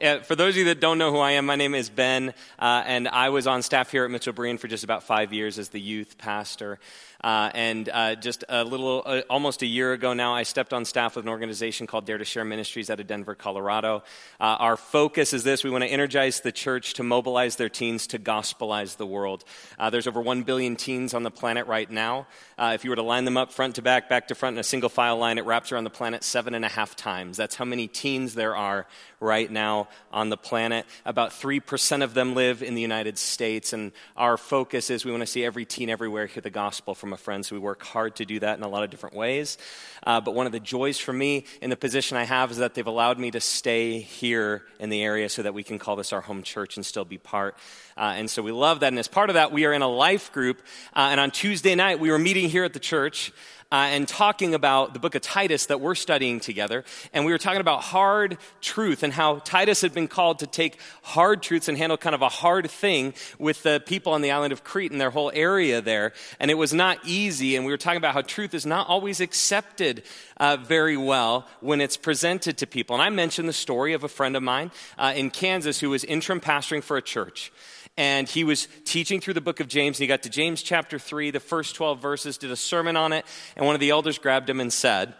Uh, for those of you that don't know who I am, my name is Ben, uh, and I was on staff here at Mitchell Berean for just about five years as the youth pastor. Uh, and uh, just a little, uh, almost a year ago now, I stepped on staff with an organization called Dare to Share Ministries out of Denver, Colorado. Uh, our focus is this we want to energize the church to mobilize their teens to gospelize the world. Uh, there's over 1 billion teens on the planet right now. Uh, if you were to line them up front to back, back to front in a single file line, it wraps around the planet seven and a half times. That's how many teens there are right now on the planet. About 3% of them live in the United States, and our focus is we want to see every teen everywhere hear the gospel from a friend. So we work hard to do that in a lot of different ways. Uh, but one of the joys for me in the position I have is that they've allowed me to stay here in the area so that we can call this our home church and still be part. Uh, and so we love that. And as part of that, we are in a life group. Uh, and on Tuesday night, we were meeting here at the church uh, and talking about the book of Titus that we're studying together. And we were talking about hard truth and how Titus had been called to take hard truths and handle kind of a hard thing with the people on the island of Crete and their whole area there. And it was not easy. And we were talking about how truth is not always accepted uh, very well when it's presented to people. And I mentioned the story of a friend of mine uh, in Kansas who was interim pastoring for a church and he was teaching through the book of James, and he got to James chapter 3, the first 12 verses, did a sermon on it, and one of the elders grabbed him and said,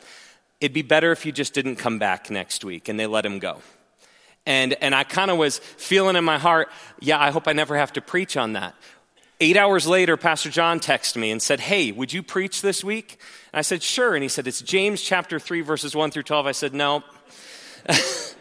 It'd be better if you just didn't come back next week, and they let him go. And, and I kind of was feeling in my heart, yeah, I hope I never have to preach on that. Eight hours later, Pastor John texted me and said, Hey, would you preach this week? And I said, Sure. And he said, It's James chapter 3, verses 1 through 12. I said, No.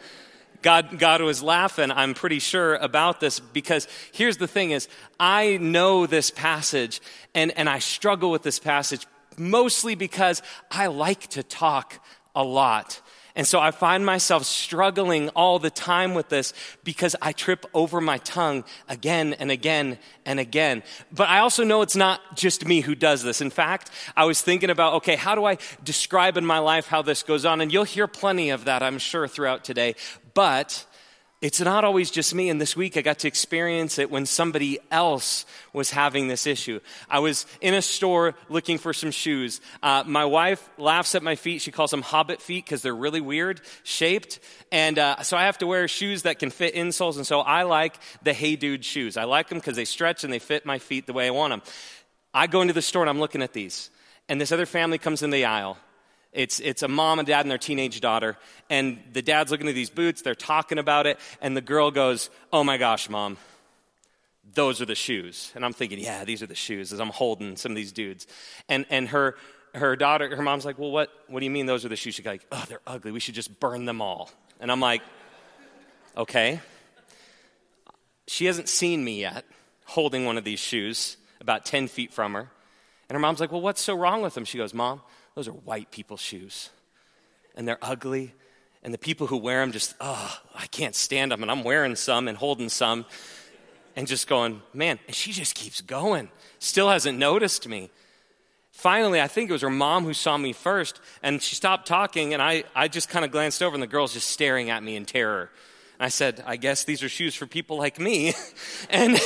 God, God was laughing, I'm pretty sure, about this because here's the thing is, I know this passage and, and I struggle with this passage mostly because I like to talk a lot. And so I find myself struggling all the time with this because I trip over my tongue again and again and again. But I also know it's not just me who does this. In fact, I was thinking about, okay, how do I describe in my life how this goes on? And you'll hear plenty of that, I'm sure, throughout today. But it's not always just me. And this week I got to experience it when somebody else was having this issue. I was in a store looking for some shoes. Uh, my wife laughs at my feet. She calls them hobbit feet because they're really weird shaped. And uh, so I have to wear shoes that can fit insoles. And so I like the Hey Dude shoes. I like them because they stretch and they fit my feet the way I want them. I go into the store and I'm looking at these. And this other family comes in the aisle it's, it's a mom and dad and their teenage daughter. And the dad's looking at these boots, they're talking about it, and the girl goes, Oh my gosh, mom, those are the shoes. And I'm thinking, Yeah, these are the shoes, as I'm holding some of these dudes. And, and her, her daughter, her mom's like, Well, what, what do you mean those are the shoes? She's like, Oh, they're ugly. We should just burn them all. And I'm like, Okay. She hasn't seen me yet holding one of these shoes about 10 feet from her. And her mom's like, Well, what's so wrong with them? She goes, Mom, those are white people's shoes. And they're ugly. And the people who wear them just, oh, I can't stand them. And I'm wearing some and holding some and just going, man, and she just keeps going. Still hasn't noticed me. Finally, I think it was her mom who saw me first, and she stopped talking, and I, I just kind of glanced over, and the girl's just staring at me in terror. I said, I guess these are shoes for people like me. and,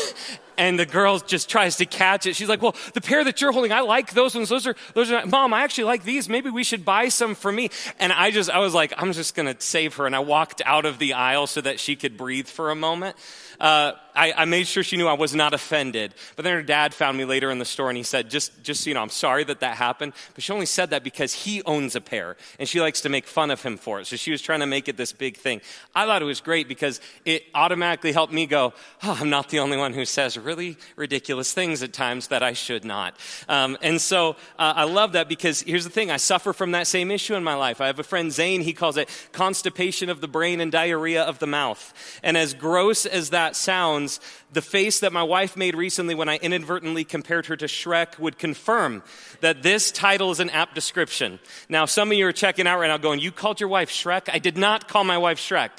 and the girl just tries to catch it. She's like, well, the pair that you're holding, I like those ones. Those are, those are, mom, I actually like these. Maybe we should buy some for me. And I just, I was like, I'm just going to save her. And I walked out of the aisle so that she could breathe for a moment. Uh, I, I, made sure she knew I was not offended. But then her dad found me later in the store and he said, just, just so you know, I'm sorry that that happened. But she only said that because he owns a pair and she likes to make fun of him for it. So she was trying to make it this big thing. I thought it was great because it automatically helped me go, oh, I'm not the only one who says really ridiculous things at times that I should not. Um, and so uh, I love that because here's the thing I suffer from that same issue in my life. I have a friend, Zane, he calls it constipation of the brain and diarrhea of the mouth. And as gross as that sounds, the face that my wife made recently when I inadvertently compared her to Shrek would confirm that this title is an apt description. Now, some of you are checking out right now going, You called your wife Shrek? I did not call my wife Shrek.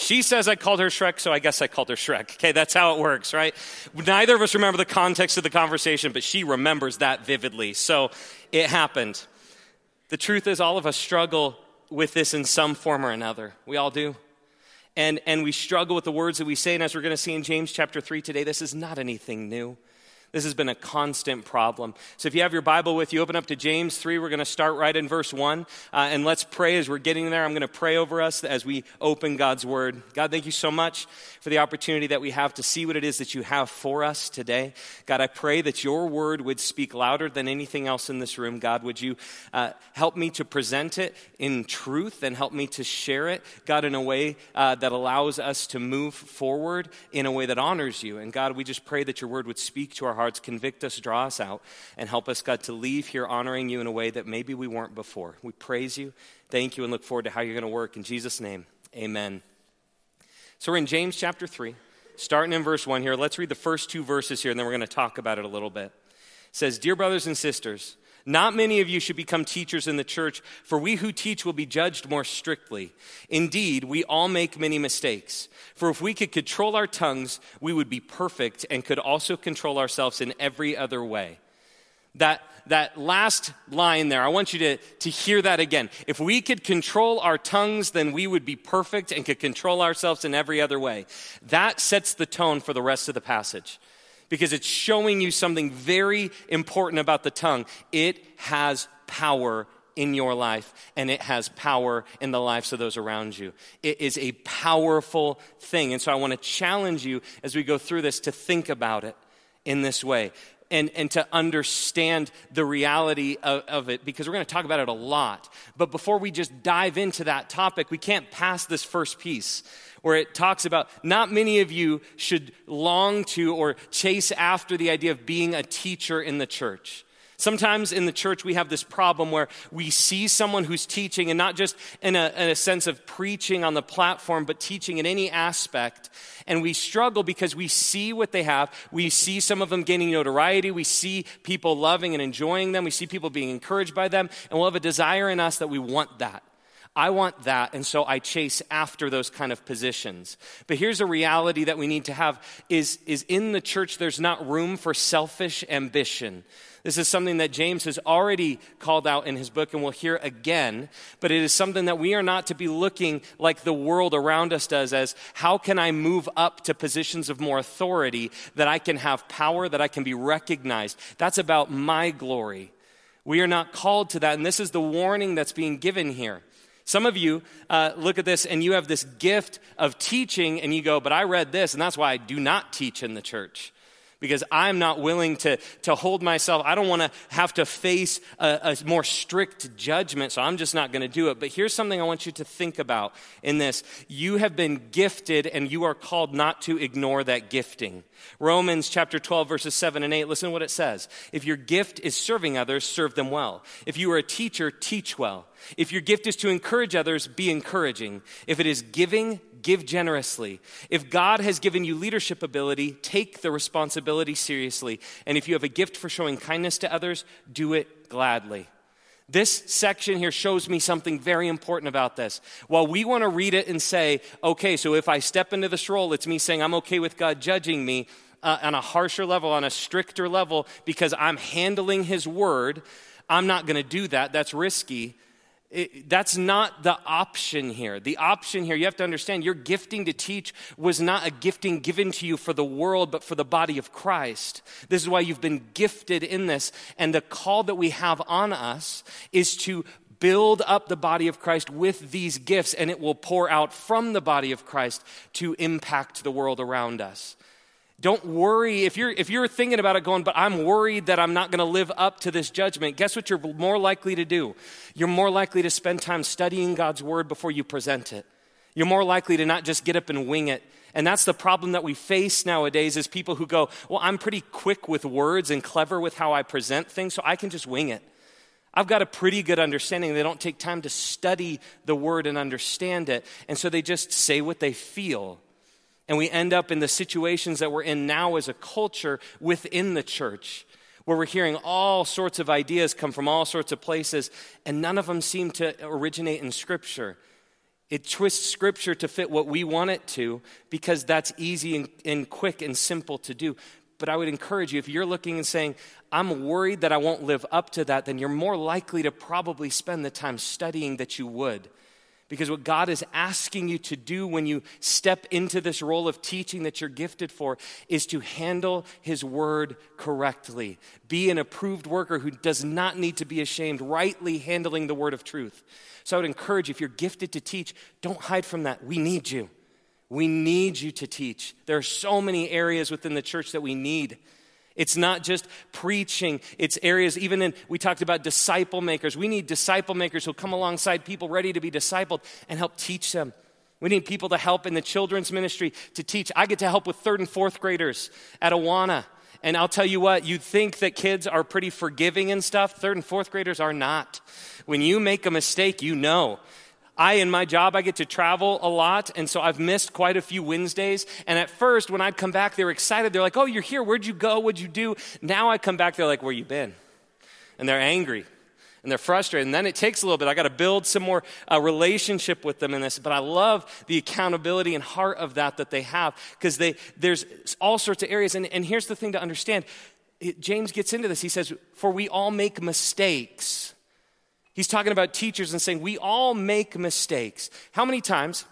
She says I called her Shrek, so I guess I called her Shrek. Okay, that's how it works, right? Neither of us remember the context of the conversation, but she remembers that vividly. So it happened. The truth is, all of us struggle with this in some form or another. We all do. And, and we struggle with the words that we say. And as we're going to see in James chapter 3 today, this is not anything new. This has been a constant problem. So if you have your Bible with you, open up to James 3. We're going to start right in verse 1. Uh, and let's pray as we're getting there. I'm going to pray over us as we open God's Word. God, thank you so much for the opportunity that we have to see what it is that you have for us today. God, I pray that your Word would speak louder than anything else in this room. God, would you uh, help me to present it in truth and help me to share it, God, in a way uh, that allows us to move forward in a way that honors you. And God, we just pray that your Word would speak to our hearts, convict us, draw us out, and help us, God, to leave here honoring you in a way that maybe we weren't before. We praise you, thank you, and look forward to how you're going to work. In Jesus' name, amen. So we're in James chapter 3, starting in verse 1 here. Let's read the first two verses here, and then we're going to talk about it a little bit. It says, Dear brothers and sisters, not many of you should become teachers in the church, for we who teach will be judged more strictly. Indeed, we all make many mistakes. For if we could control our tongues, we would be perfect and could also control ourselves in every other way. That, that last line there, I want you to, to hear that again. If we could control our tongues, then we would be perfect and could control ourselves in every other way. That sets the tone for the rest of the passage because it's showing you something very important about the tongue. It has power in your life and it has power in the lives of those around you. It is a powerful thing. And so I want to challenge you as we go through this to think about it in this way and, and to understand the reality of, of it because we're going to talk about it a lot. But before we just dive into that topic, we can't pass this first piece where it talks about not many of you should long to or chase after the idea of being a teacher in the church. Sometimes in the church, we have this problem where we see someone who's teaching, and not just in a, in a, sense of preaching on the platform, but teaching in any aspect. And we struggle because we see what they have. We see some of them gaining notoriety. We see people loving and enjoying them. We see people being encouraged by them. And we'll have a desire in us that we want that. I want that, and so I chase after those kind of positions. But here's a reality that we need to have is, is in the church there's not room for selfish ambition. This is something that James has already called out in his book, and we'll hear again. But it is something that we are not to be looking like the world around us does as how can I move up to positions of more authority, that I can have power, that I can be recognized. That's about my glory. We are not called to that, and this is the warning that's being given here. Some of you uh, look at this and you have this gift of teaching, and you go, But I read this, and that's why I do not teach in the church because I'm not willing to, to hold myself. I don't want to have to face a, a, more strict judgment, so I'm just not going to do it. But here's something I want you to think about in this you have been gifted, and you are called not to ignore that gifting. Romans chapter 12, verses 7 and 8, listen to what it says. If your gift is serving others, serve them well. If you are a teacher, teach well. If your gift is to encourage others, be encouraging. If it is giving, give generously. If God has given you leadership ability, take the responsibility seriously. And if you have a gift for showing kindness to others, do it gladly. This section here shows me something very important about this. While we want to read it and say, okay, so if I step into this role, it's me saying I'm okay with God judging me uh, on a harsher level, on a stricter level, because I'm handling His word. I'm not going to do that. That's risky. It, that's not the option here. The option here, you have to understand, your gifting to teach was not a gifting given to you for the world, but for the body of Christ. This is why you've been gifted in this. And the call that we have on us is to build up the body of Christ with these gifts, and it will pour out from the body of Christ to impact the world around us. Don't worry if you're if you're thinking about it going, but I'm worried that I'm not going to live up to this judgment. Guess what you're more likely to do? You're more likely to spend time studying God's word before you present it. You're more likely to not just get up and wing it. And that's the problem that we face nowadays is people who go, "Well, I'm pretty quick with words and clever with how I present things, so I can just wing it." I've got a pretty good understanding. They don't take time to study the word and understand it. And so they just say what they feel. And we end up in the situations that we're in now as a culture within the church, where we're hearing all sorts of ideas come from all sorts of places, and none of them seem to originate in Scripture. It twists Scripture to fit what we want it to because that's easy and, and quick and simple to do. But I would encourage you, if you're looking and saying, I'm worried that I won't live up to that, then you're more likely to probably spend the time studying that you would Because what God is asking you to do when you step into this role of teaching that you're gifted for is to handle His word correctly. Be an approved worker who does not need to be ashamed, rightly handling the word of truth. So I would encourage you, if you're gifted to teach, don't hide from that. We need you. We need you to teach. There are so many areas within the church that we need. It's not just preaching, it's areas, even in, we talked about disciple makers. We need disciple makers who'll come alongside people ready to be discipled and help teach them. We need people to help in the children's ministry to teach. I get to help with third and fourth graders at Awana. And I'll tell you what, you'd think that kids are pretty forgiving and stuff. Third and fourth graders are not. When you make a mistake, you know. I, in my job, I get to travel a lot, and so I've missed quite a few Wednesdays. And at first, when I'd come back, they were excited. They're like, oh, you're here. Where'd you go? What'd you do? Now I come back, they're like, where you been? And they're angry and they're frustrated. And then it takes a little bit. I got to build some more uh, relationship with them in this. But I love the accountability and heart of that that they have because they there's all sorts of areas. And, and here's the thing to understand. James gets into this. He says, "For we all make mistakes." He's talking about teachers and saying, We all make mistakes. How many times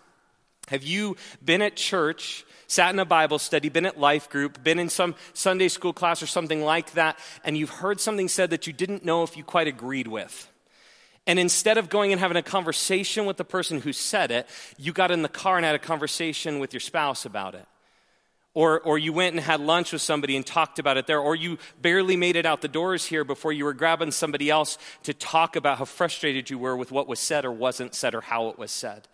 have you been at church, sat in a Bible study, been at life group, been in some Sunday school class or something like that, and you've heard something said that you didn't know if you quite agreed with? And instead of going and having a conversation with the person who said it, you got in the car and had a conversation with your spouse about it. Or, or you went and had lunch with somebody and talked about it there, or you barely made it out the doors here before you were grabbing somebody else to talk about how frustrated you were with what was said or wasn't said or how it was said.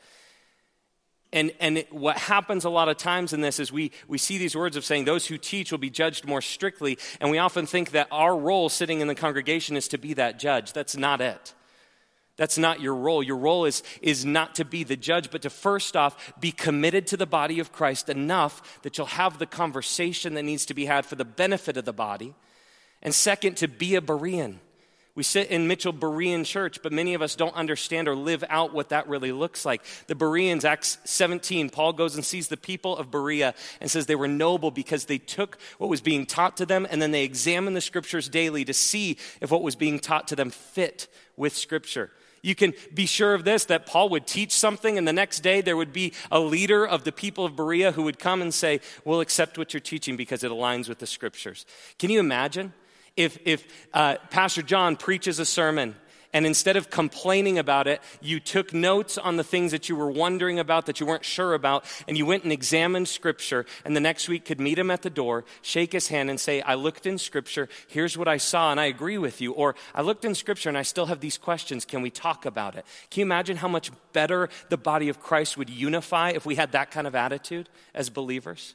And, and what happens a lot of times in this is we, we see these words of saying those who teach will be judged more strictly, and we often think that our role sitting in the congregation is to be that judge. That's not it. That's not your role. Your role is, is not to be the judge, but to first off be committed to the body of Christ enough that you'll have the conversation that needs to be had for the benefit of the body. And second, to be a Berean. We sit in Mitchell Berean Church, but many of us don't understand or live out what that really looks like. The Bereans, Acts 17, Paul goes and sees the people of Berea and says they were noble because they took what was being taught to them and then they examined the scriptures daily to see if what was being taught to them fit with scripture. You can be sure of this that Paul would teach something, and the next day there would be a leader of the people of Berea who would come and say, We'll accept what you're teaching because it aligns with the scriptures. Can you imagine if, if uh, Pastor John preaches a sermon and instead of complaining about it, you took notes on the things that you were wondering about, that you weren't sure about, and you went and examined Scripture, and the next week could meet him at the door, shake his hand, and say, I looked in Scripture, here's what I saw, and I agree with you. Or, I looked in Scripture and I still have these questions, can we talk about it? Can you imagine how much better the body of Christ would unify if we had that kind of attitude as believers?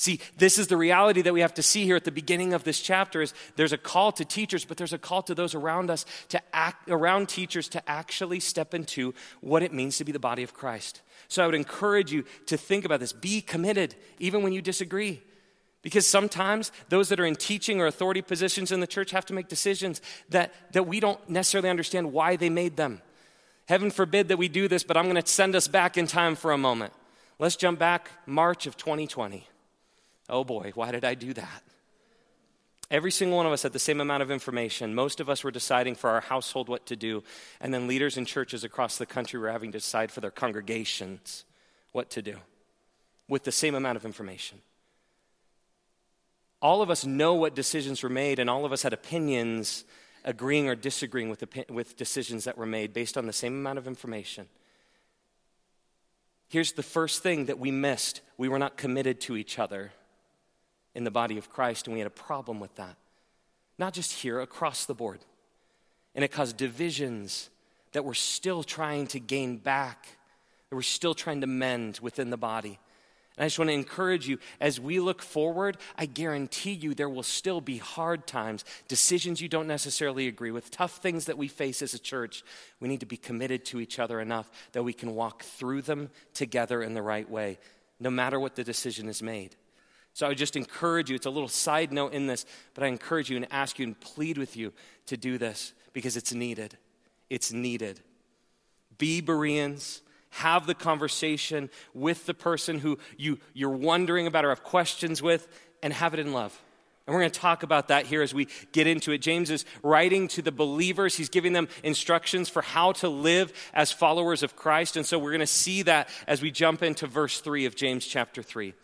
See, this is the reality that we have to see here at the beginning of this chapter is there's a call to teachers, but there's a call to those around us to act around teachers to actually step into what it means to be the body of Christ. So I would encourage you to think about this. Be committed even when you disagree. Because sometimes those that are in teaching or authority positions in the church have to make decisions that, that we don't necessarily understand why they made them. Heaven forbid that we do this, but I'm going to send us back in time for a moment. Let's jump back March of 2020. Oh boy, why did I do that? Every single one of us had the same amount of information. Most of us were deciding for our household what to do. And then leaders in churches across the country were having to decide for their congregations what to do with the same amount of information. All of us know what decisions were made, and all of us had opinions agreeing or disagreeing with, with decisions that were made based on the same amount of information. Here's the first thing that we missed we were not committed to each other in the body of Christ, and we had a problem with that. Not just here, across the board. And it caused divisions that we're still trying to gain back, that we're still trying to mend within the body. And I just want to encourage you as we look forward, I guarantee you there will still be hard times, decisions you don't necessarily agree with, tough things that we face as a church. We need to be committed to each other enough that we can walk through them together in the right way, no matter what the decision is made. So I would just encourage you, it's a little side note in this, but I encourage you and ask you and plead with you to do this because it's needed. It's needed. Be Bereans. Have the conversation with the person who you, you're wondering about or have questions with, and have it in love. And we're going to talk about that here as we get into it. James is writing to the believers. He's giving them instructions for how to live as followers of Christ. And so we're going to see that as we jump into verse 3 of James chapter 3.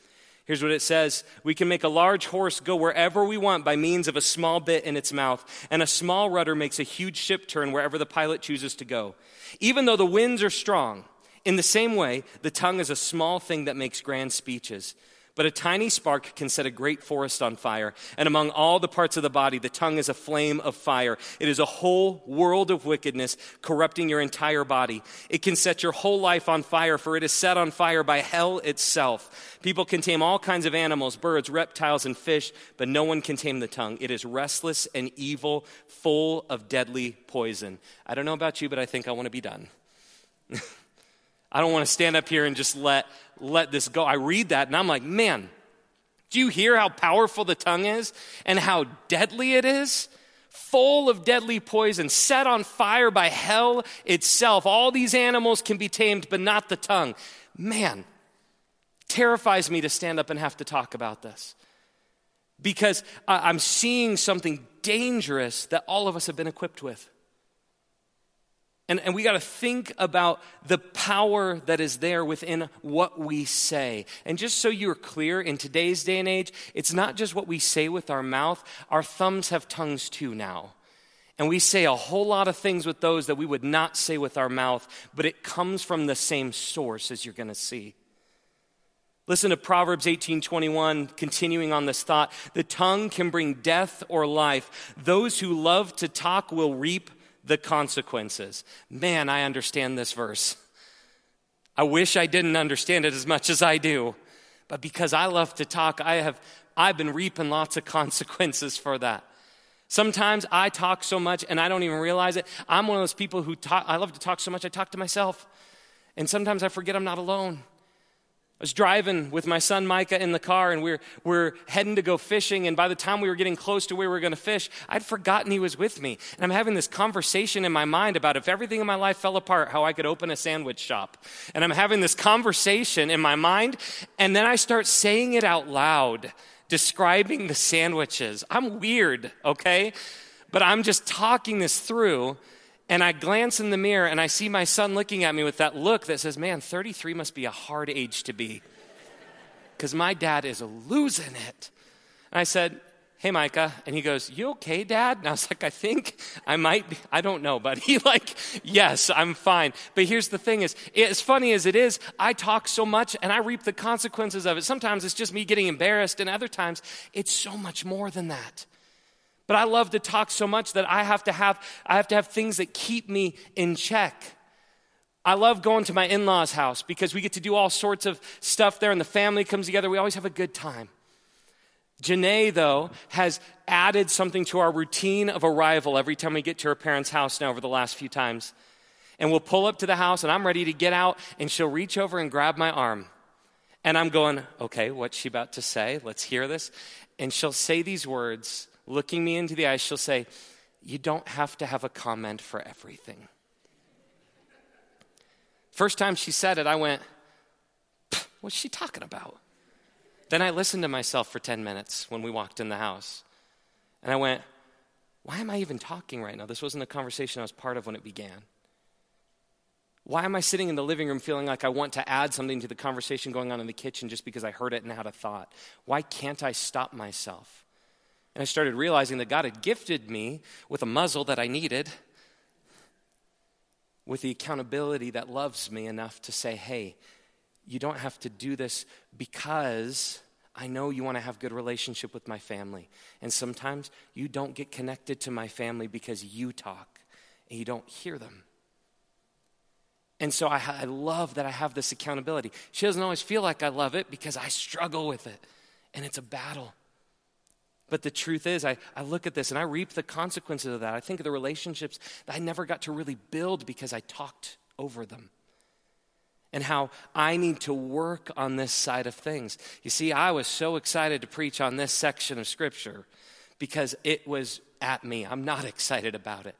Here's what it says We can make a large horse go wherever we want by means of a small bit in its mouth, and a small rudder makes a huge ship turn wherever the pilot chooses to go. Even though the winds are strong, in the same way, the tongue is a small thing that makes grand speeches. But a tiny spark can set a great forest on fire. And among all the parts of the body, the tongue is a flame of fire. It is a whole world of wickedness, corrupting your entire body. It can set your whole life on fire, for it is set on fire by hell itself. People can tame all kinds of animals, birds, reptiles, and fish, but no one can tame the tongue. It is restless and evil, full of deadly poison. I don't know about you, but I think I want to be done. I don't want to stand up here and just let, let this go. I read that and I'm like, man, do you hear how powerful the tongue is and how deadly it is? Full of deadly poison, set on fire by hell itself. All these animals can be tamed, but not the tongue. Man, terrifies me to stand up and have to talk about this because I'm seeing something dangerous that all of us have been equipped with. And, and we got to think about the power that is there within what we say. And just so you're clear, in today's day and age, it's not just what we say with our mouth, our thumbs have tongues too now. And we say a whole lot of things with those that we would not say with our mouth, but it comes from the same source as you're going to see. Listen to Proverbs 18:21 continuing on this thought, the tongue can bring death or life. Those who love to talk will reap the consequences. Man, I understand this verse. I wish I didn't understand it as much as I do. But because I love to talk, I have I've been reaping lots of consequences for that. Sometimes I talk so much and I don't even realize it. I'm one of those people who talk, I love to talk so much I talk to myself. And sometimes I forget I'm not alone. I was driving with my son Micah in the car, and we're, we're heading to go fishing. And by the time we were getting close to where we were going to fish, I'd forgotten he was with me. And I'm having this conversation in my mind about if everything in my life fell apart, how I could open a sandwich shop. And I'm having this conversation in my mind, and then I start saying it out loud, describing the sandwiches. I'm weird, okay? But I'm just talking this through. And I glance in the mirror and I see my son looking at me with that look that says, Man, 33 must be a hard age to be. Because my dad is losing it. And I said, Hey, Micah. And he goes, You okay, dad? And I was like, I think I might be. I don't know, but he like, Yes, I'm fine. But here's the thing is, as funny as it is, I talk so much and I reap the consequences of it. Sometimes it's just me getting embarrassed, and other times it's so much more than that. But I love to talk so much that I have to have, I have to have things that keep me in check. I love going to my in law's house because we get to do all sorts of stuff there and the family comes together. We always have a good time. Janae, though, has added something to our routine of arrival every time we get to her parents' house now over the last few times. And we'll pull up to the house and I'm ready to get out and she'll reach over and grab my arm. And I'm going, okay, what's she about to say? Let's hear this. And she'll say these words looking me into the eyes, she'll say, You don't have to have a comment for everything. First time she said it, I went, What's she talking about? Then I listened to myself for 10 minutes when we walked in the house. And I went, Why am I even talking right now? This wasn't a conversation I was part of when it began. Why am I sitting in the living room feeling like I want to add something to the conversation going on in the kitchen just because I heard it and had a thought? Why can't I stop myself? And I started realizing that God had gifted me with a muzzle that I needed, with the accountability that loves me enough to say, hey, you don't have to do this because I know you want to have good relationship with my family. And sometimes you don't get connected to my family because you talk and you don't hear them. And so I, I love that I have this accountability. She doesn't always feel like I love it because I struggle with it. And it's a battle. But the truth is, I, I look at this and I reap the consequences of that. I think of the relationships that I never got to really build because I talked over them. And how I need to work on this side of things. You see, I was so excited to preach on this section of Scripture because it was at me. I'm not excited about it.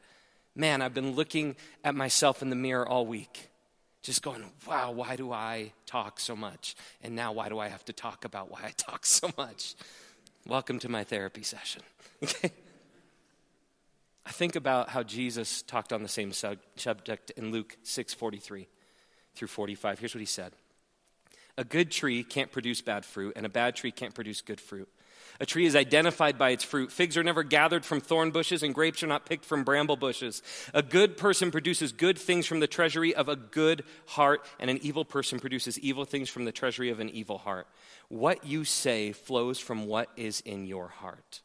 Man, I've been looking at myself in the mirror all week, just going, wow, why do I talk so much? And now, why do I have to talk about why I talk so much? Welcome to my therapy session. I think about how Jesus talked on the same subject in Luke 6:43 through 45. Here's what he said. A good tree can't produce bad fruit, and a bad tree can't produce good fruit. A tree is identified by its fruit. Figs are never gathered from thorn bushes, and grapes are not picked from bramble bushes. A good person produces good things from the treasury of a good heart, and an evil person produces evil things from the treasury of an evil heart. What you say flows from what is in your heart.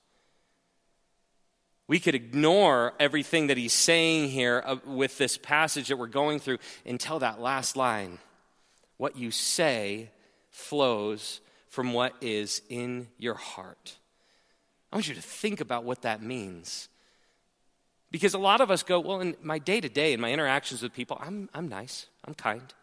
We could ignore everything that he's saying here uh, with this passage that we're going through until that last line. What you say flows from what is in your heart. I want you to think about what that means. Because a lot of us go, well, in my day to day, in my interactions with people, I'm, I'm nice, I'm kind.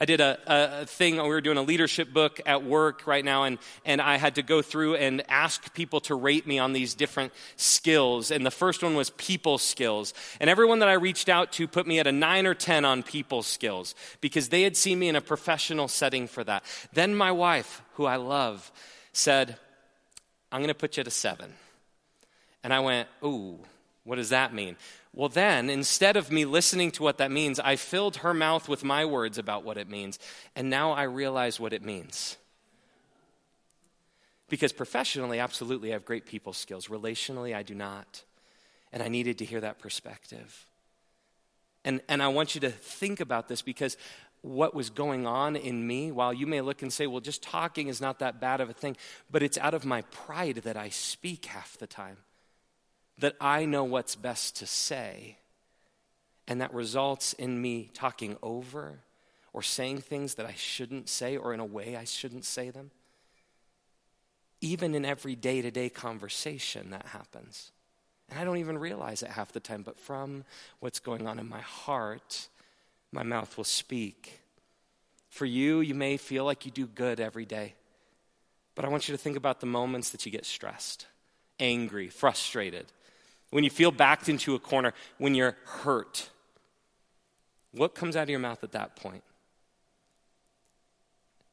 I did a, a, thing, we were doing a leadership book at work right now, and, and I had to go through and ask people to rate me on these different skills. And the first one was people skills. And everyone that I reached out to put me at a nine or 10 on people skills because they had seen me in a professional setting for that. Then my wife, who I love, said, I'm going to put you at a seven. And I went, Ooh, what does that mean? Well, then, instead of me listening to what that means, I filled her mouth with my words about what it means. And now I realize what it means. Because professionally, absolutely, I have great people skills. Relationally, I do not. And I needed to hear that perspective. And, and I want you to think about this because what was going on in me, while you may look and say, well, just talking is not that bad of a thing, but it's out of my pride that I speak half the time that I know what's best to say, and that results in me talking over or saying things that I shouldn't say or in a way I shouldn't say them. Even in every day to day conversation, that happens. And I don't even realize it half the time, but from what's going on in my heart, my mouth will speak. For you, you may feel like you do good every day, but I want you to think about the moments that you get stressed, angry, frustrated when you feel backed into a corner, when you're hurt, what comes out of your mouth at that point?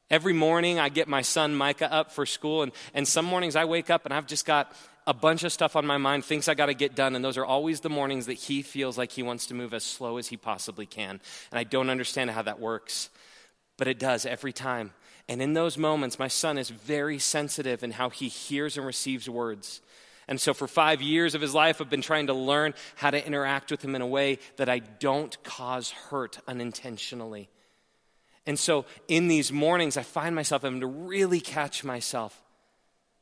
Every morning, I get my son Micah up for school, and, and some mornings I wake up and I've just got a bunch of stuff on my mind, things I got to get done, and those are always the mornings that he feels like he wants to move as slow as he possibly can. And I don't understand how that works, but it does every time. And in those moments, my son is very sensitive in how he hears and receives words. And so, for five years of his life, I've been trying to learn how to interact with him in a way that I don't cause hurt unintentionally. And so, in these mornings, I find myself having to really catch myself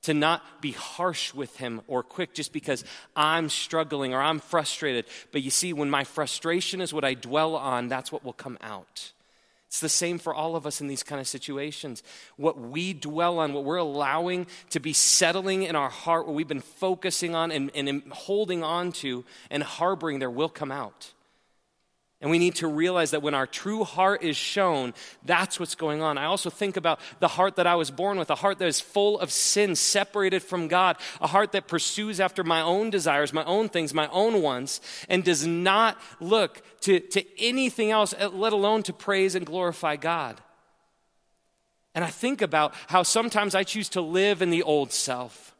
to not be harsh with him or quick just because I'm struggling or I'm frustrated. But you see, when my frustration is what I dwell on, that's what will come out. It's the same for all of us in these kind of situations. What we dwell on, what we're allowing to be settling in our heart, what we've been focusing on and, and holding on to and harboring there will come out. And we need to realize that when our true heart is shown, that's what's going on. I also think about the heart that I was born with, a heart that is full of sin, separated from God, a heart that pursues after my own desires, my own things, my own wants, and does not look to, to anything else, eh, let alone to praise and glorify God. And I think about how sometimes I choose to live in the old self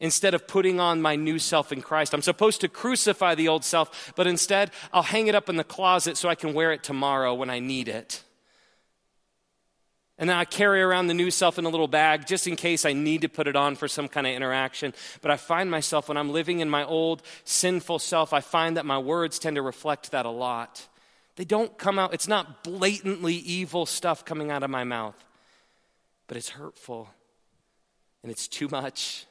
instead of putting on my new self in Christ. I'm supposed to crucify the old self, but instead I'll hang it up in the closet so I can wear it tomorrow when I need it. And then I carry around the new self in a little bag just in case I need to put it on for some kind of interaction. But I find myself, when I'm living in my old sinful self, I find that my words tend to reflect that a lot. They don't come out, it's not blatantly evil stuff coming out of my mouth, but it's hurtful and it's too much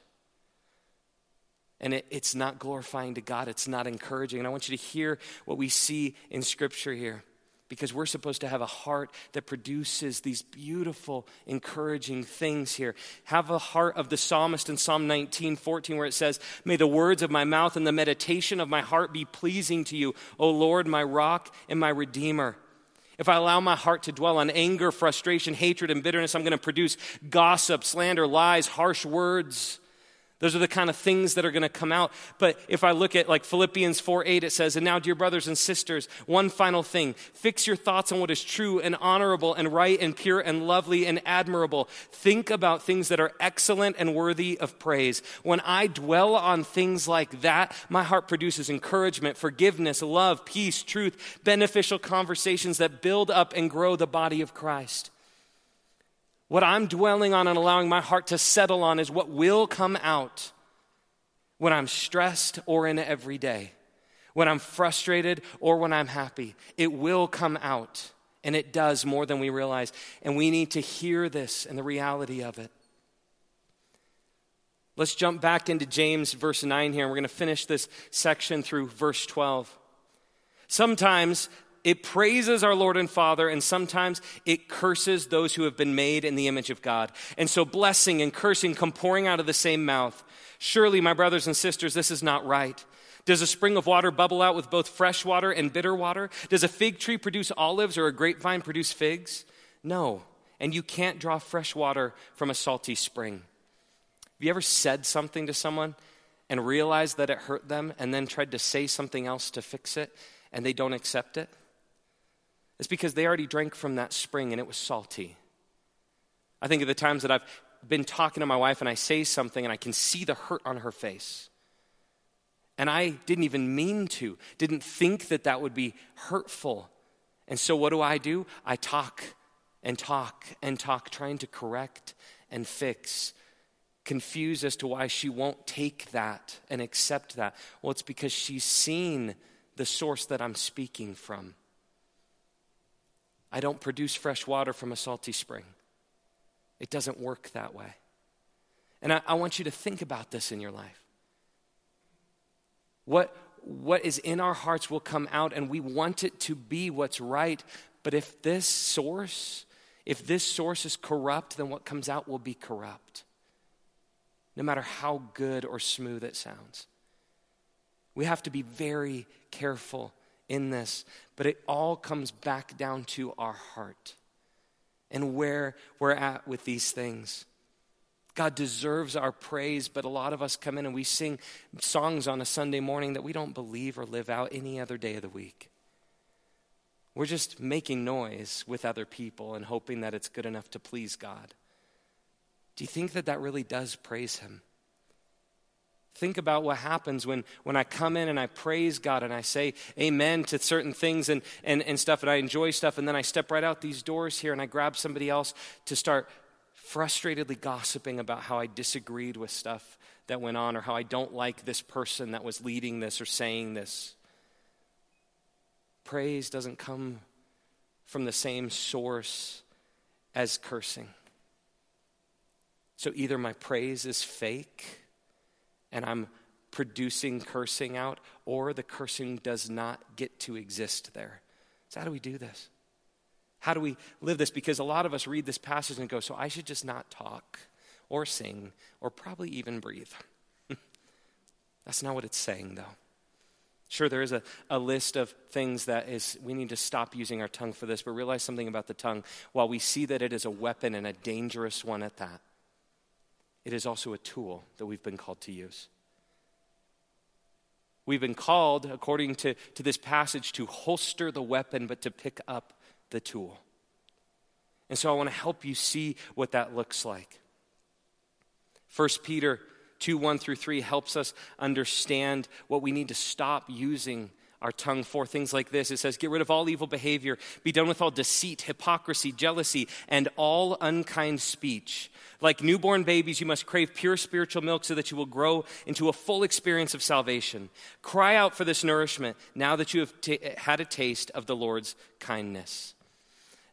and it, it's not glorifying to God. It's not encouraging. And I want you to hear what we see in Scripture here because we're supposed to have a heart that produces these beautiful, encouraging things here. Have a heart of the psalmist in Psalm 19, 14, where it says, May the words of my mouth and the meditation of my heart be pleasing to you, O Lord, my rock and my redeemer. If I allow my heart to dwell on anger, frustration, hatred, and bitterness, I'm going to produce gossip, slander, lies, harsh words. Those are the kind of things that are going to come out. But if I look at like Philippians 4 8, it says, And now, dear brothers and sisters, one final thing fix your thoughts on what is true and honorable and right and pure and lovely and admirable. Think about things that are excellent and worthy of praise. When I dwell on things like that, my heart produces encouragement, forgiveness, love, peace, truth, beneficial conversations that build up and grow the body of Christ. What I'm dwelling on and allowing my heart to settle on is what will come out when I'm stressed or in every day, when I'm frustrated or when I'm happy. It will come out, and it does more than we realize. And we need to hear this and the reality of it. Let's jump back into James verse 9 here, and we're going to finish this section through verse 12. Sometimes it praises our Lord and Father, and sometimes it curses those who have been made in the image of God. And so blessing and cursing come pouring out of the same mouth. Surely, my brothers and sisters, this is not right. Does a spring of water bubble out with both fresh water and bitter water? Does a fig tree produce olives or a grapevine produce figs? No. And you can't draw fresh water from a salty spring. Have you ever said something to someone and realized that it hurt them and then tried to say something else to fix it and they don't accept it? It's because they already drank from that spring and it was salty. I think of the times that I've been talking to my wife and I say something and I can see the hurt on her face. And I didn't even mean to, didn't think that that would be hurtful. And so what do I do? I talk and talk and talk, trying to correct and fix, confused as to why she won't take that and accept that. Well, it's because she's seen the source that I'm speaking from. I don't produce fresh water from a salty spring. It doesn't work that way. And I, I, want you to think about this in your life. What, what is in our hearts will come out, and we want it to be what's right. But if this source, if this source is corrupt, then what comes out will be corrupt, no matter how good or smooth it sounds. We have to be very careful in this, but it all comes back down to our heart and where we're at with these things. God deserves our praise, but a lot of us come in and we sing songs on a Sunday morning that we don't believe or live out any other day of the week. We're just making noise with other people and hoping that it's good enough to please God. Do you think that that really does praise Him? Think about what happens when, when I come in and I praise God and I say amen to certain things and, and, and stuff and I enjoy stuff, and then I step right out these doors here and I grab somebody else to start frustratedly gossiping about how I disagreed with stuff that went on or how I don't like this person that was leading this or saying this. Praise doesn't come from the same source as cursing. So either my praise is fake and I'm producing cursing out, or the cursing does not get to exist there. So, how do we do this? How do we live this? Because a lot of us read this passage and go, so I should just not talk or sing or probably even breathe. That's not what it's saying, though. Sure, there is a, a list of things that is, we need to stop using our tongue for this, but realize something about the tongue. While we see that it is a weapon and a dangerous one at that, it is also a tool that we've been called to use. We've been called, according to, to this passage, to holster the weapon, but to pick up the tool. And so I want to help you see what that looks like. 1 Peter 2 1 through 3 helps us understand what we need to stop using our tongue for things like this. It says, Get rid of all evil behavior, be done with all deceit, hypocrisy, jealousy, and all unkind speech. Like newborn babies, you must crave pure spiritual milk so that you will grow into a full experience of salvation. Cry out for this nourishment now that you have t- had a taste of the Lord's kindness.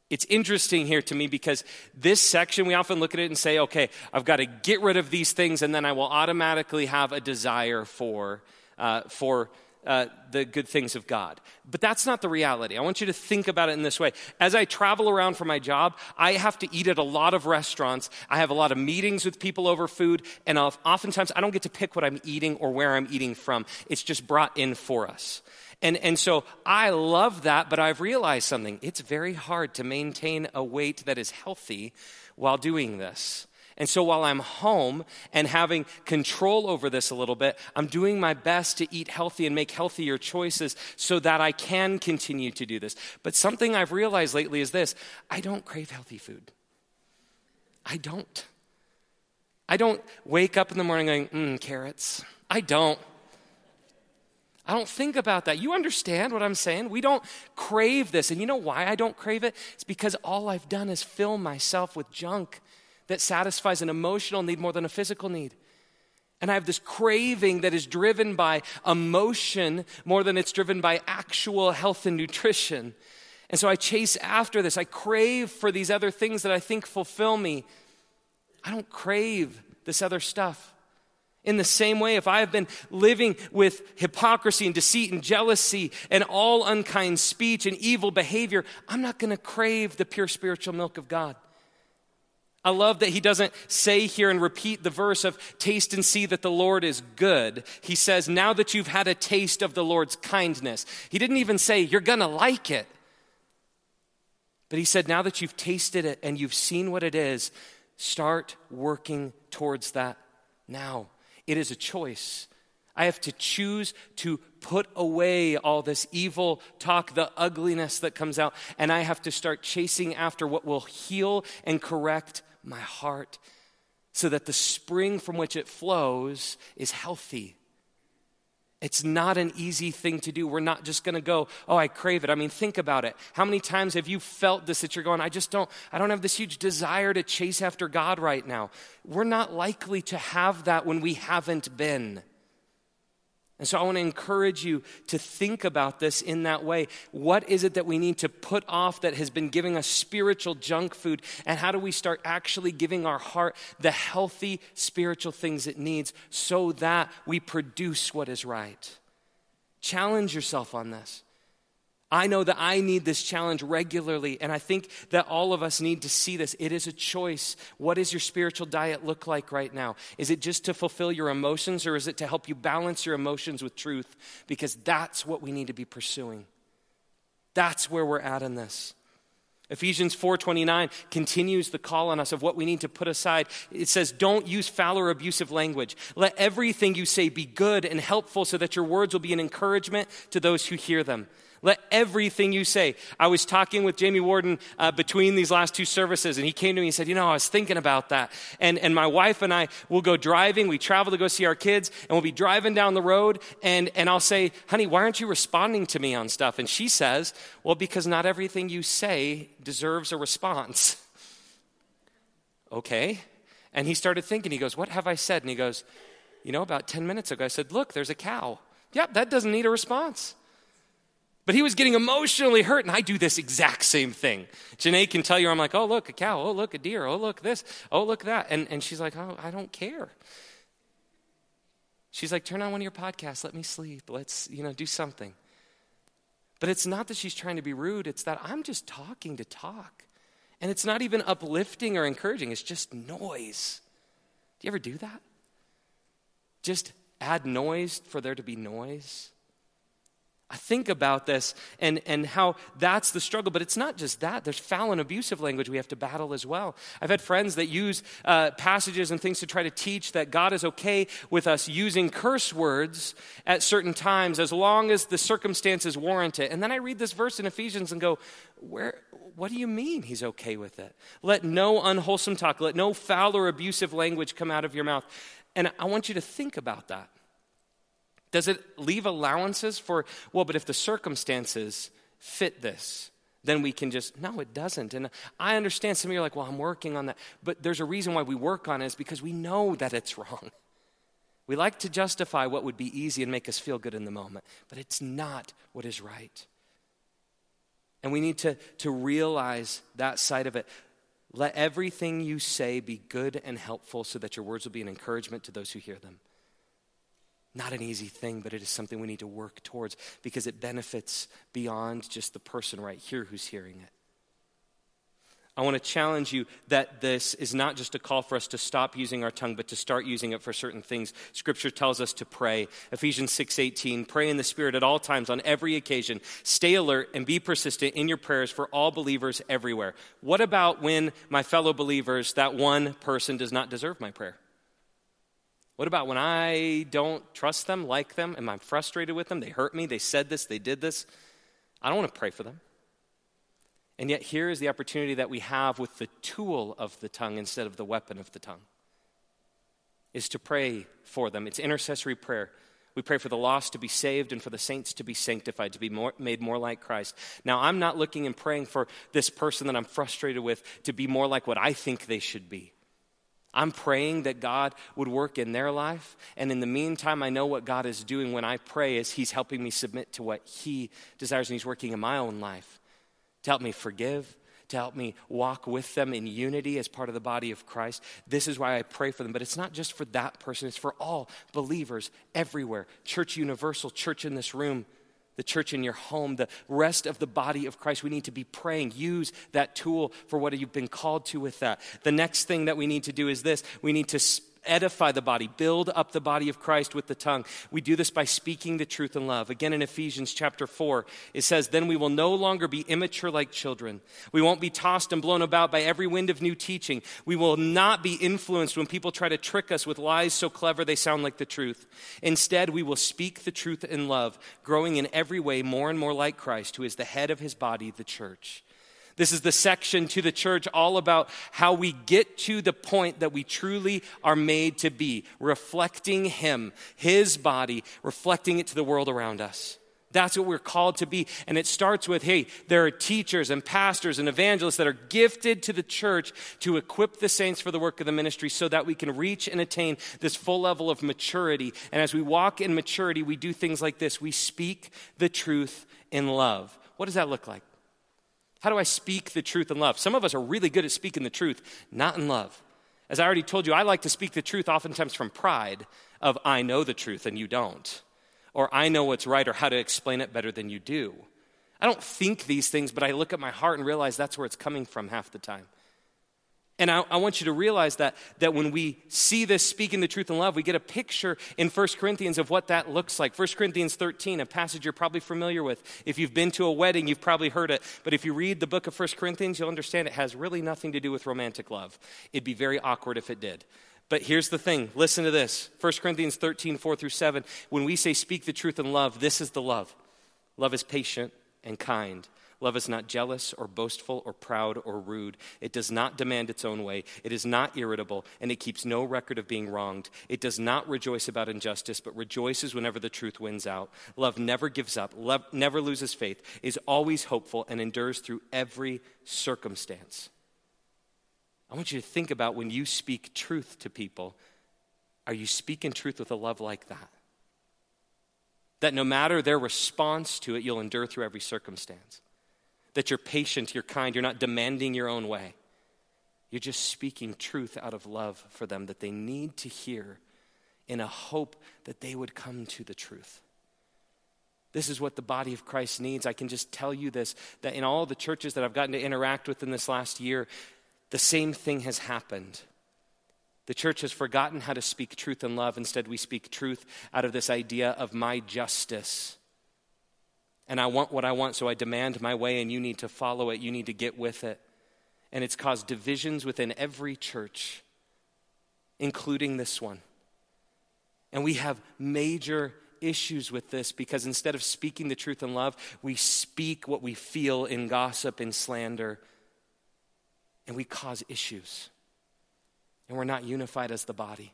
It's interesting here to me because this section, we often look at it and say, okay, I've got to get rid of these things, and then I will automatically have a desire for, uh, for uh, the good things of God. But that's not the reality. I want you to think about it in this way. As I travel around for my job, I have to eat at a lot of restaurants. I have a lot of meetings with people over food, and oftentimes I don't get to pick what I'm eating or where I'm eating from. It's just brought in for us. And, and so I love that, but I've realized something. It's very hard to maintain a weight that is healthy while doing this. And so while I'm home and having control over this a little bit, I'm doing my best to eat healthy and make healthier choices so that I can continue to do this. But something I've realized lately is this I don't crave healthy food. I don't. I don't wake up in the morning going, mmm, carrots. I don't. I don't think about that. You understand what I'm saying? We don't crave this. And you know why I don't crave it? It's because all I've done is fill myself with junk that satisfies an emotional need more than a physical need. And I have this craving that is driven by emotion more than it's driven by actual health and nutrition. And so I chase after this. I crave for these other things that I think fulfill me. I don't crave this other stuff. In the same way, if I have been living with hypocrisy and deceit and jealousy and all unkind speech and evil behavior, I'm not going to crave the pure spiritual milk of God. I love that he doesn't say here and repeat the verse of taste and see that the Lord is good. He says, now that you've had a taste of the Lord's kindness. He didn't even say, you're going to like it. But he said, now that you've tasted it and you've seen what it is, start working towards that now. It is a choice. I have to choose to put away all this evil talk, the ugliness that comes out, and I have to start chasing after what will heal and correct my heart so that the spring from which it flows is healthy. It's not an easy thing to do. We're not just going to go, oh, I crave it. I mean, think about it. How many times have you felt this that you're going, I just don't, I don't have this huge desire to chase after God right now? We're not likely to have that when we haven't been. And so I want to encourage you to think about this in that way. What is it that we need to put off that has been giving us spiritual junk food? And how do we start actually giving our heart the healthy spiritual things it needs so that we produce what is right? Challenge yourself on this. I know that I need this challenge regularly, and I think that all of us need to see this. It is a choice. What does your spiritual diet look like right now? Is it just to fulfill your emotions, or is it to help you balance your emotions with truth? Because that's what we need to be pursuing. That's where we're at in this. Ephesians 4:29 continues the call on us of what we need to put aside. It says, "Don't use foul or abusive language. Let everything you say be good and helpful so that your words will be an encouragement to those who hear them." Let everything you say. I was talking with Jamie Warden uh, between these last two services, and he came to me and said, You know, I was thinking about that. And, and my wife and I will go driving. We travel to go see our kids, and we'll be driving down the road, and, and I'll say, Honey, why aren't you responding to me on stuff? And she says, Well, because not everything you say deserves a response. okay. And he started thinking, He goes, What have I said? And he goes, You know, about 10 minutes ago, I said, Look, there's a cow. Yep, that doesn't need a response. But he was getting emotionally hurt, and I do this exact same thing. Janae can tell you, I'm like, oh, look, a cow. Oh, look, a deer. Oh, look, this. Oh, look, that. And, and she's like, oh, I don't care. She's like, turn on one of your podcasts. Let me sleep. Let's, you know, do something. But it's not that she's trying to be rude, it's that I'm just talking to talk. And it's not even uplifting or encouraging, it's just noise. Do you ever do that? Just add noise for there to be noise? I think about this and, and how that's the struggle, but it's not just that. There's foul and abusive language we have to battle as well. I've had friends that use uh, passages and things to try to teach that God is okay with us using curse words at certain times as long as the circumstances warrant it. And then I read this verse in Ephesians and go, Where, what do you mean he's okay with it? Let no unwholesome talk, let no foul or abusive language come out of your mouth. And I want you to think about that. Does it leave allowances for, well, but if the circumstances fit this, then we can just, no, it doesn't. And I understand some of you are like, well, I'm working on that. But there's a reason why we work on it is because we know that it's wrong. We like to justify what would be easy and make us feel good in the moment, but it's not what is right. And we need to, to realize that side of it. Let everything you say be good and helpful so that your words will be an encouragement to those who hear them. Not an easy thing, but it is something we need to work towards because it benefits beyond just the person right here who's hearing it. I want to challenge you that this is not just a call for us to stop using our tongue, but to start using it for certain things. Scripture tells us to pray. Ephesians 6:18, pray in the Spirit at all times, on every occasion. Stay alert and be persistent in your prayers for all believers everywhere. What about when my fellow believers, that one person does not deserve my prayer? What about when I don't trust them, like them, and I'm frustrated with them? They hurt me, they said this, they did this. I don't want to pray for them. And yet, here is the opportunity that we have with the tool of the tongue instead of the weapon of the tongue is to pray for them. It's intercessory prayer. We pray for the lost to be saved and for the saints to be sanctified, to be more, made more like Christ. Now, I'm not looking and praying for this person that I'm frustrated with to be more like what I think they should be. I'm praying that God would work in their life. And in the meantime, I know what God is doing when I pray is He's helping me submit to what He desires and He's working in my own life to help me forgive, to help me walk with them in unity as part of the body of Christ. This is why I pray for them. But it's not just for that person, it's for all believers everywhere. Church Universal, church in this room, the church in your home, the rest of the body of Christ. We need to be praying. Use that tool for what you've been called to with that. The next thing that we need to do is this we need to edify the body, build up the body of Christ with the tongue. We do this by speaking the truth in love. Again, in Ephesians chapter 4, it says, Then we will no longer be immature like children. We won't be tossed and blown about by every wind of new teaching. We will not be influenced when people try to trick us with lies so clever they sound like the truth. Instead, we will speak the truth in love, growing in every way more and more like Christ, who is the head of his body, the church. This is the section to the church all about how we get to the point that we truly are made to be, reflecting Him, His body, reflecting it to the world around us. That's what we're called to be. And it starts with hey, there are teachers and pastors and evangelists that are gifted to the church to equip the saints for the work of the ministry so that we can reach and attain this full level of maturity. And as we walk in maturity, we do things like this we speak the truth in love. What does that look like? How do I speak the truth in love? Some of us are really good at speaking the truth, not in love. As I already told you, I like to speak the truth oftentimes from pride of I know the truth and you don't, or I know what's right or how to explain it better than you do. I don't think these things, but I look at my heart and realize that's where it's coming from half the time. And I, I, want you to realize that, that when we see this speaking the truth in love, we get a picture in 1 Corinthians of what that looks like. 1 Corinthians 13, a passage you're probably familiar with. If you've been to a wedding, you've probably heard it. But if you read the book of 1 Corinthians, you'll understand it has really nothing to do with romantic love. It'd be very awkward if it did. But here's the thing listen to this 1 Corinthians 13, 4 through 7. When we say speak the truth in love, this is the love. Love is patient and kind. Love is not jealous or boastful or proud or rude. It does not demand its own way. It is not irritable, and it keeps no record of being wronged. It does not rejoice about injustice, but rejoices whenever the truth wins out. Love never gives up, love never loses faith, is always hopeful, and endures through every circumstance. I want you to think about when you speak truth to people, are you speaking truth with a love like that? That no matter their response to it, you'll endure through every circumstance that you're patient, you're kind, you're not demanding your own way. You're just speaking truth out of love for them that they need to hear in a hope that they would come to the truth. This is what the body of Christ needs. I can just tell you this that in all the churches that I've gotten to interact with in this last year, the same thing has happened. The church has forgotten how to speak truth in love. Instead, we speak truth out of this idea of my justice and I want what I want, so I demand my way, and you need to follow it. You need to get with it. And it's caused divisions within every church, including this one. And we have major issues with this because instead of speaking the truth in love, we speak what we feel in gossip and slander, and we cause issues. And we're not unified as the body.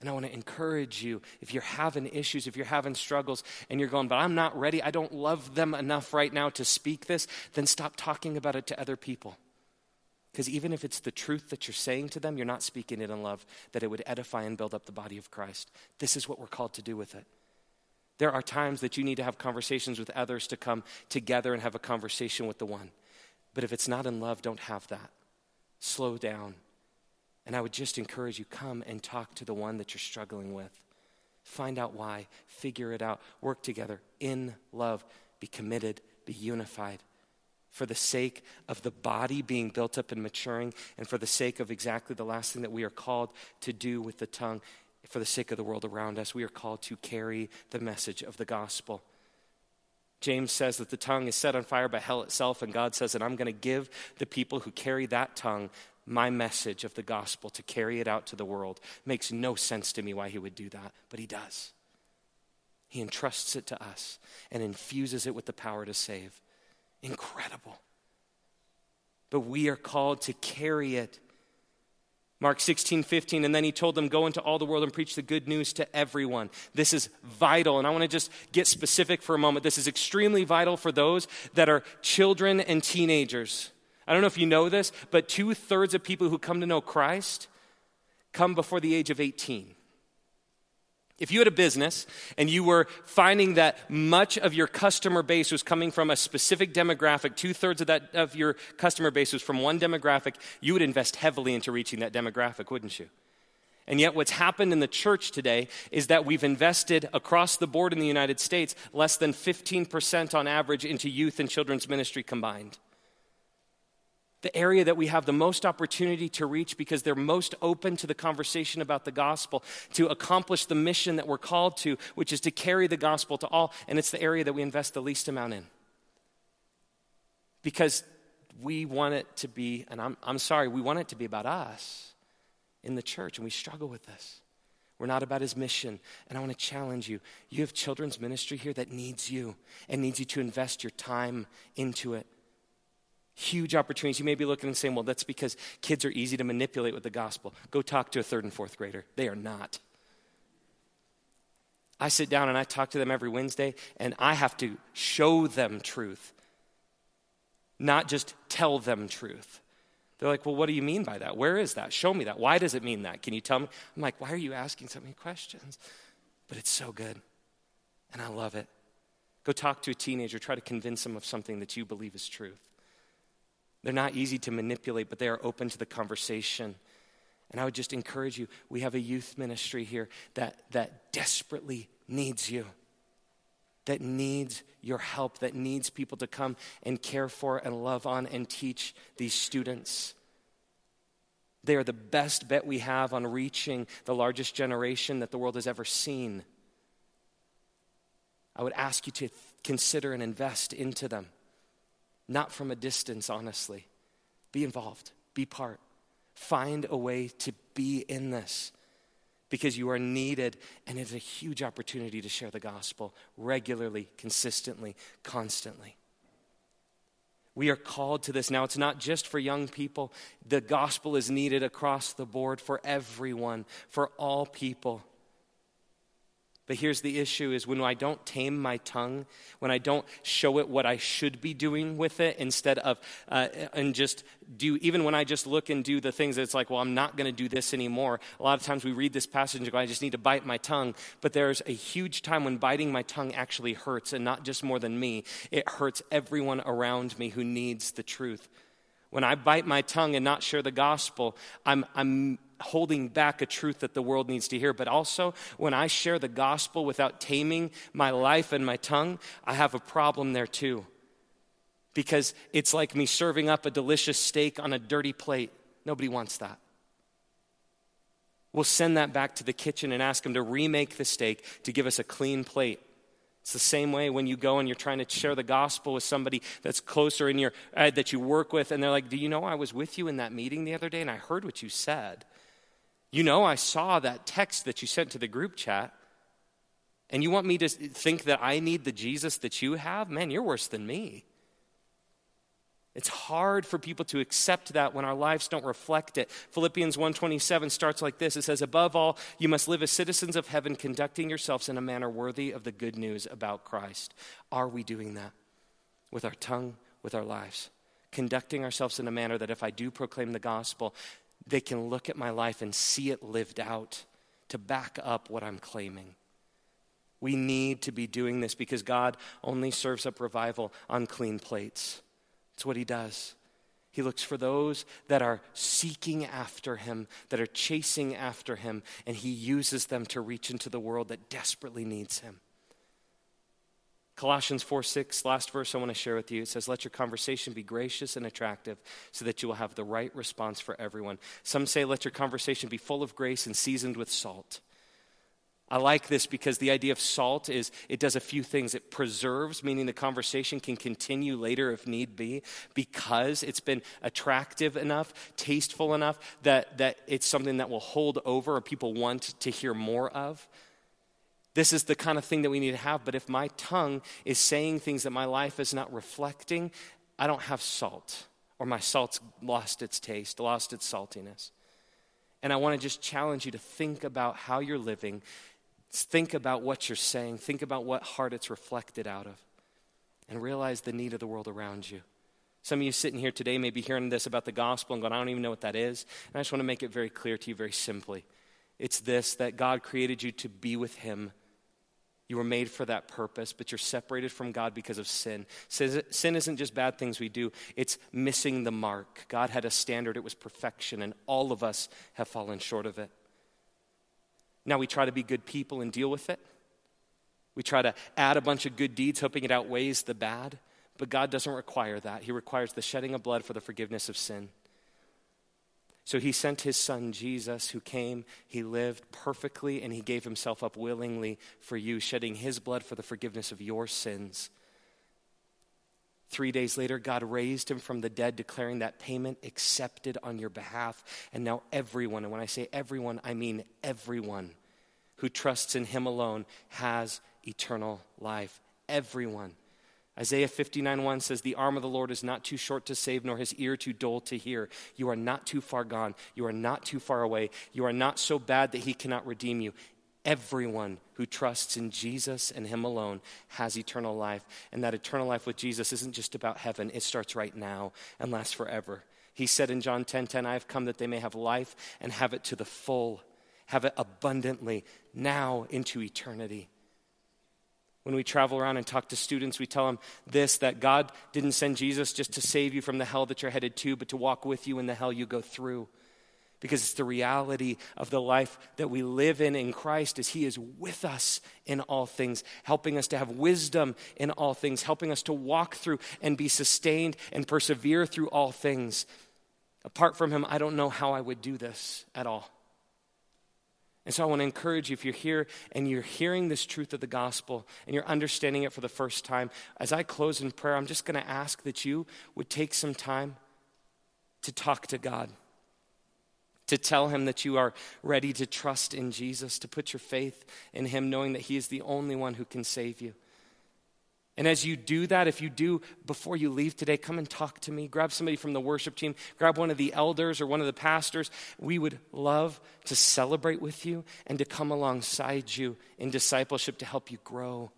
And I want to encourage you if you're having issues, if you're having struggles, and you're going, but I'm not ready, I don't love them enough right now to speak this, then stop talking about it to other people. Because even if it's the truth that you're saying to them, you're not speaking it in love, that it would edify and build up the body of Christ. This is what we're called to do with it. There are times that you need to have conversations with others to come together and have a conversation with the one. But if it's not in love, don't have that. Slow down and I would just encourage you come and talk to the one that you're struggling with. Find out why, figure it out, work together in love, be committed, be unified. for the sake of the body being built up and maturing, and for the sake of exactly the last thing that we are called to do with the tongue, for the sake of the world around us. We are called to carry the message of the gospel. James says that the tongue is set on fire by hell itself, and God says that I'm going to give the people who carry that tongue my message of the gospel to carry it out to the world. Makes no sense to me why he would do that, but he does. He entrusts it to us and infuses it with the power to save. Incredible. But we are called to carry it. Mark 16, 15, and then he told them, Go into all the world and preach the good news to everyone. This is vital. And I want to just get specific for a moment. This is extremely vital for those that are children and teenagers. I don't know if you know this, but two thirds of people who come to know Christ come before the age of 18. If you had a business and you were finding that much of your customer base was coming from a specific demographic, two thirds of that of your customer base was from one demographic, you would invest heavily into reaching that demographic, wouldn't you? And yet, what's happened in the church today is that we've invested across the board in the United States less than 15% on average into youth and children's ministry combined the area that we have the most opportunity to reach because they're most open to the conversation about the gospel, to accomplish the mission that we're called to, which is to carry the gospel to all. And it's the area that we invest the least amount in. Because we want it to be, and I'm, I'm sorry, we want it to be about us in the church, and we struggle with this. We're not about his mission. And I want to challenge you. You have children's ministry here that needs you and needs you to invest your time into it huge opportunities. You may be looking and saying, well, that's because kids are easy to manipulate with the gospel. Go talk to a third and fourth grader. They are not. I sit down and I talk to them every Wednesday, and I have to show them truth, not just tell them truth. They're like, well, what do you mean by that? Where is that? Show me that. Why does it mean that? Can you tell me? I'm like, why are you asking so many questions? But it's so good, and I love it. Go talk to a teenager, try to convince them of something that you believe is truth. They're not easy to manipulate, but they are open to the conversation. And I would just encourage you we have a youth ministry here that, that desperately needs you, that needs your help, that needs people to come and care for and love on and teach these students. They are the best bet we have on reaching the largest generation that the world has ever seen. I would ask you to consider and invest into them not from a distance, honestly. Be involved, be part. Find a way to be in this because you are needed, and it's a huge opportunity to share the gospel regularly, consistently, constantly. We are called to this. Now, it's not just for young people, the gospel is needed across the board for everyone, for all people. But here's the issue is when I don't tame my tongue, when I don't show it what I should be doing with it instead of, uh, and just do, even when I just look and do the things it's like, well, I'm not going to do this anymore. A lot of times we read this passage and go, I just need to bite my tongue. But there's a huge time when biting my tongue actually hurts, and not just more than me, it hurts everyone around me who needs the truth. When I bite my tongue and not share the gospel, I'm, I'm holding back a truth that the world needs to hear. But also, when I share the gospel without taming my life and my tongue, I have a problem there too. Because it's like me serving up a delicious steak on a dirty plate. Nobody wants that. We'll send that back to the kitchen and ask them to remake the steak to give us a clean plate. It's the same way when you go and you're trying to share the gospel with somebody that's closer in your uh, that you work with, and they're like, "Do you know I was with you in that meeting the other day and I heard what you said?" You know, I saw that text that you sent to the group chat, and you want me to think that I need the Jesus that you have? Man, you're worse than me. It's hard for people to accept that when our lives don't reflect it. Philippians 1:27 starts like this. It says, "Above all, you must live as citizens of heaven, conducting yourselves in a manner worthy of the good news about Christ." Are we doing that with our tongue, with our lives? Conducting ourselves in a manner that if I do proclaim the gospel, they can look at my life and see it lived out to back up what I'm claiming. We need to be doing this because God only serves up revival on clean plates. It's what He does. He looks for those that are seeking after Him, that are chasing after Him, and He uses them to reach into the world that desperately needs Him. Colossians 4 6, last verse I want to share with you. It says, Let your conversation be gracious and attractive so that you will have the right response for everyone. Some say, Let your conversation be full of grace and seasoned with salt. I like this because the idea of salt is it does a few things. It preserves, meaning the conversation can continue later if need be, because it's been attractive enough, tasteful enough that, that it's something that will hold over or people want to hear more of. This is the kind of thing that we need to have. But if my tongue is saying things that my life is not reflecting, I don't have salt, or my salt's lost its taste, lost its saltiness. And I want to just challenge you to think about how you're living, think about what you're saying, think about what heart it's reflected out of, and realize the need of the world around you. Some of you sitting here today may be hearing this about the gospel and going, I don't even know what that is. And I just want to make it very clear to you very simply. It's this that God created you to be with Him you were made for that purpose, but you're separated from God because of sin. Sin isn't just bad things we do, it's missing the mark. God had a standard, it was perfection, and all of us have fallen short of it. Now we try to be good people and deal with it. We try to add a bunch of good deeds, hoping it outweighs the bad. But God doesn't require that. He requires the shedding of blood for the forgiveness of sin. So he sent his son Jesus, who came, he lived perfectly, and he gave himself up willingly for you, shedding his blood for the forgiveness of your sins. Three days later, God raised him from the dead, declaring that payment accepted on your behalf. And now, everyone, and when I say everyone, I mean everyone who trusts in him alone has eternal life. Everyone. Isaiah 59 1 says, The arm of the Lord is not too short to save, nor his ear too dull to hear. You are not too far gone. You are not too far away. You are not so bad that he cannot redeem you. Everyone who trusts in Jesus and him alone has eternal life. And that eternal life with Jesus isn't just about heaven, it starts right now and lasts forever. He said in John 10 10, I have come that they may have life and have it to the full, have it abundantly, now into eternity. When we travel around and talk to students, we tell them this that God didn't send Jesus just to save you from the hell that you're headed to, but to walk with you in the hell you go through. Because it's the reality of the life that we live in in Christ is he is with us in all things, helping us to have wisdom in all things, helping us to walk through and be sustained and persevere through all things. Apart from him, I don't know how I would do this at all. And so I want to encourage you if you're here and you're hearing this truth of the gospel and you're understanding it for the first time, as I close in prayer, I'm just going to ask that you would take some time to talk to God, to tell Him that you are ready to trust in Jesus, to put your faith in Him, knowing that He is the only one who can save you. And as you do that, if you do before you leave today, come and talk to me. Grab somebody from the worship team, grab one of the elders or one of the pastors. We would love to celebrate with you and to come alongside you in discipleship to help you grow.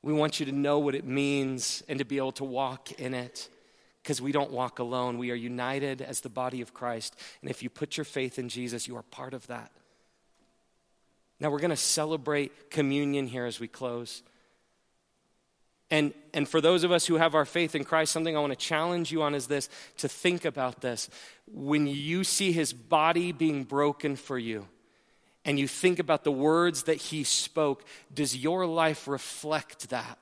We want you to know what it means and to be able to walk in it because we don't walk alone. We are united as the body of Christ. And if you put your faith in Jesus, you are part of that. Now, we're going to celebrate communion here as we close. And, and for those of us who have our faith in Christ, something I want to challenge you on is this to think about this. When you see his body being broken for you, and you think about the words that he spoke, does your life reflect that?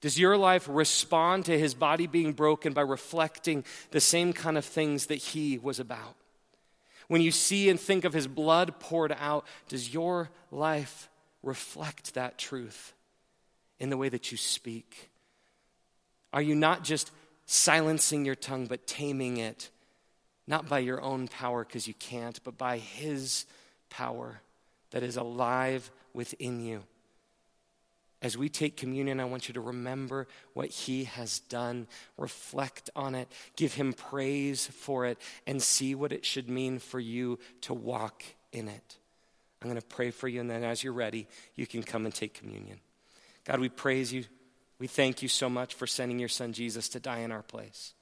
Does your life respond to his body being broken by reflecting the same kind of things that he was about? When you see and think of his blood poured out, does your life reflect that truth? In the way that you speak? Are you not just silencing your tongue, but taming it, not by your own power because you can't, but by His power that is alive within you? As we take communion, I want you to remember what He has done, reflect on it, give Him praise for it, and see what it should mean for you to walk in it. I'm going to pray for you, and then as you're ready, you can come and take communion. God, we praise you. We thank you so much for sending your son Jesus to die in our place,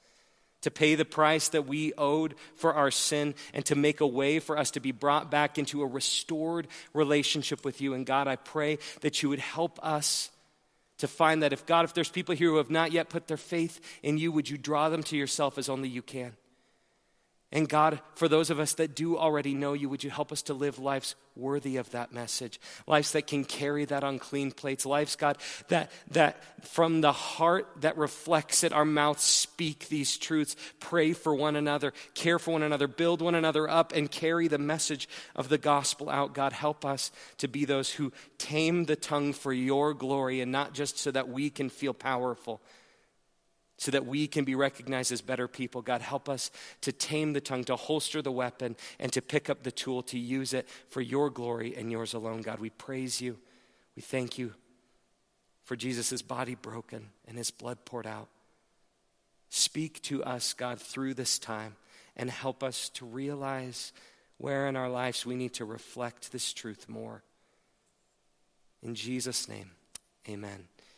to pay the price that we owed for our sin, and to make a way for us to be brought back into a restored relationship with you. And God, I pray that you would help us to find that if God, if there's people here who have not yet put their faith in you, would you draw them to yourself as only you can? And God, for those of us that do already know you, would you help us to live lives worthy of that message? Lives that can carry that on clean plates. Lives, God, that, that from the heart that reflects it, our mouths speak these truths. Pray for one another, care for one another, build one another up, and carry the message of the gospel out. God, help us to be those who tame the tongue for your glory and not just so that we can feel powerful so that we can be recognized as better people. God, help us to tame the tongue, to holster the weapon, and to pick up the tool to use it for your glory and yours alone. God, we praise you. We thank you for Jesus' body broken and his blood poured out. Speak to us, God, through this time and help us to realize where in our lives we need to reflect this truth more. In Jesus' name, amen.